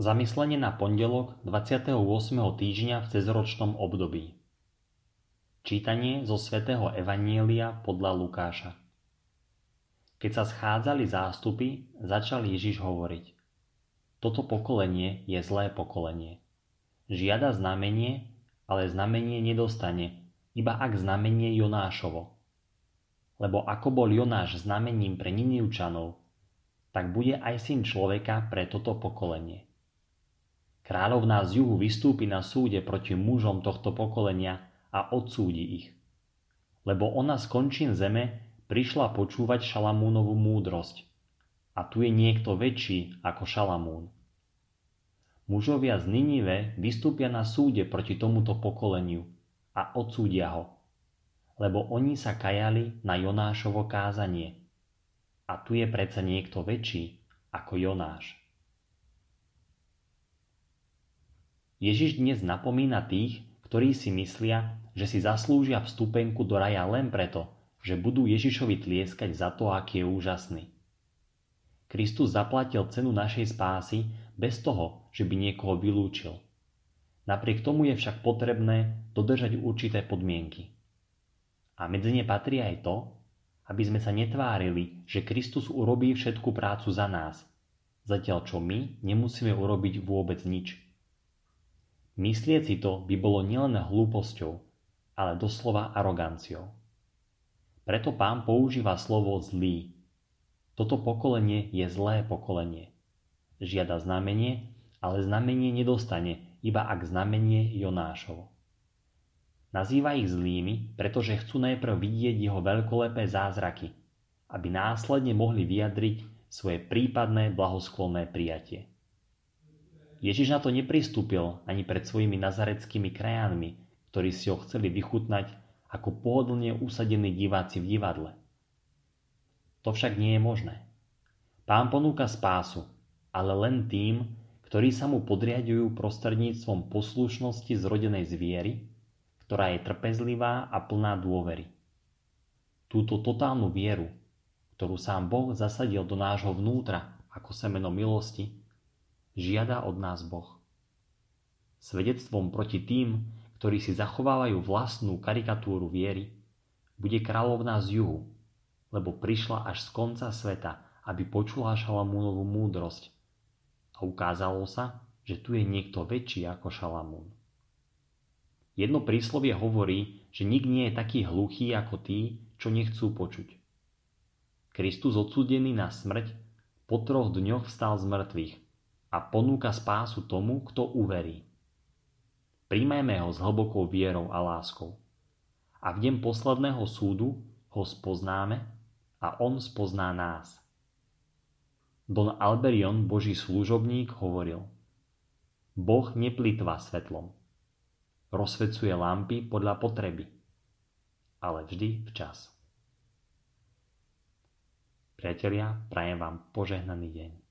Zamyslenie na pondelok 28. týždňa v cezročnom období. Čítanie zo svätého Evanielia podľa Lukáša. Keď sa schádzali zástupy, začal Ježiš hovoriť. Toto pokolenie je zlé pokolenie. Žiada znamenie, ale znamenie nedostane, iba ak znamenie Jonášovo. Lebo ako bol Jonáš znamením pre Ninivčanov, tak bude aj syn človeka pre toto pokolenie. Kráľovná z juhu vystúpi na súde proti mužom tohto pokolenia a odsúdi ich. Lebo ona z končín zeme prišla počúvať Šalamúnovú múdrosť. A tu je niekto väčší ako Šalamún. Mužovia z Ninive vystúpia na súde proti tomuto pokoleniu a odsúdia ho. Lebo oni sa kajali na Jonášovo kázanie. A tu je predsa niekto väčší ako Jonáš. Ježiš dnes napomína tých, ktorí si myslia, že si zaslúžia vstupenku do raja len preto, že budú Ježišovi tlieskať za to, aký je úžasný. Kristus zaplatil cenu našej spásy bez toho, že by niekoho vylúčil. Napriek tomu je však potrebné dodržať určité podmienky. A medzi ne patrí aj to, aby sme sa netvárili, že Kristus urobí všetku prácu za nás, zatiaľ čo my nemusíme urobiť vôbec nič. Myslieť si to by bolo nielen hlúposťou, ale doslova aroganciou. Preto pán používa slovo zlý. Toto pokolenie je zlé pokolenie. Žiada znamenie, ale znamenie nedostane, iba ak znamenie Jonášovo. Nazýva ich zlými, pretože chcú najprv vidieť jeho veľkolepé zázraky, aby následne mohli vyjadriť svoje prípadné blahosklonné prijatie. Ježiš na to nepristúpil ani pred svojimi nazareckými krajanmi, ktorí si ho chceli vychutnať ako pohodlne usadení diváci v divadle. To však nie je možné. Pán ponúka spásu, ale len tým, ktorí sa mu podriadujú prostredníctvom poslušnosti zrodenej z viery, ktorá je trpezlivá a plná dôvery. Túto totálnu vieru, ktorú sám Boh zasadil do nášho vnútra ako semeno milosti, žiada od nás Boh. Svedectvom proti tým, ktorí si zachovávajú vlastnú karikatúru viery, bude kráľovná z juhu, lebo prišla až z konca sveta, aby počula Šalamúnovú múdrosť. A ukázalo sa, že tu je niekto väčší ako Šalamún. Jedno príslovie hovorí, že nik nie je taký hluchý ako tí, čo nechcú počuť. Kristus odsúdený na smrť po troch dňoch vstal z mŕtvych a ponúka spásu tomu, kto uverí. Príjmajme ho s hlbokou vierou a láskou. A v deň posledného súdu ho spoznáme a on spozná nás. Don Alberion, boží služobník, hovoril Boh neplýtva svetlom. Rozsvecuje lampy podľa potreby, ale vždy včas. Priatelia, prajem vám požehnaný deň.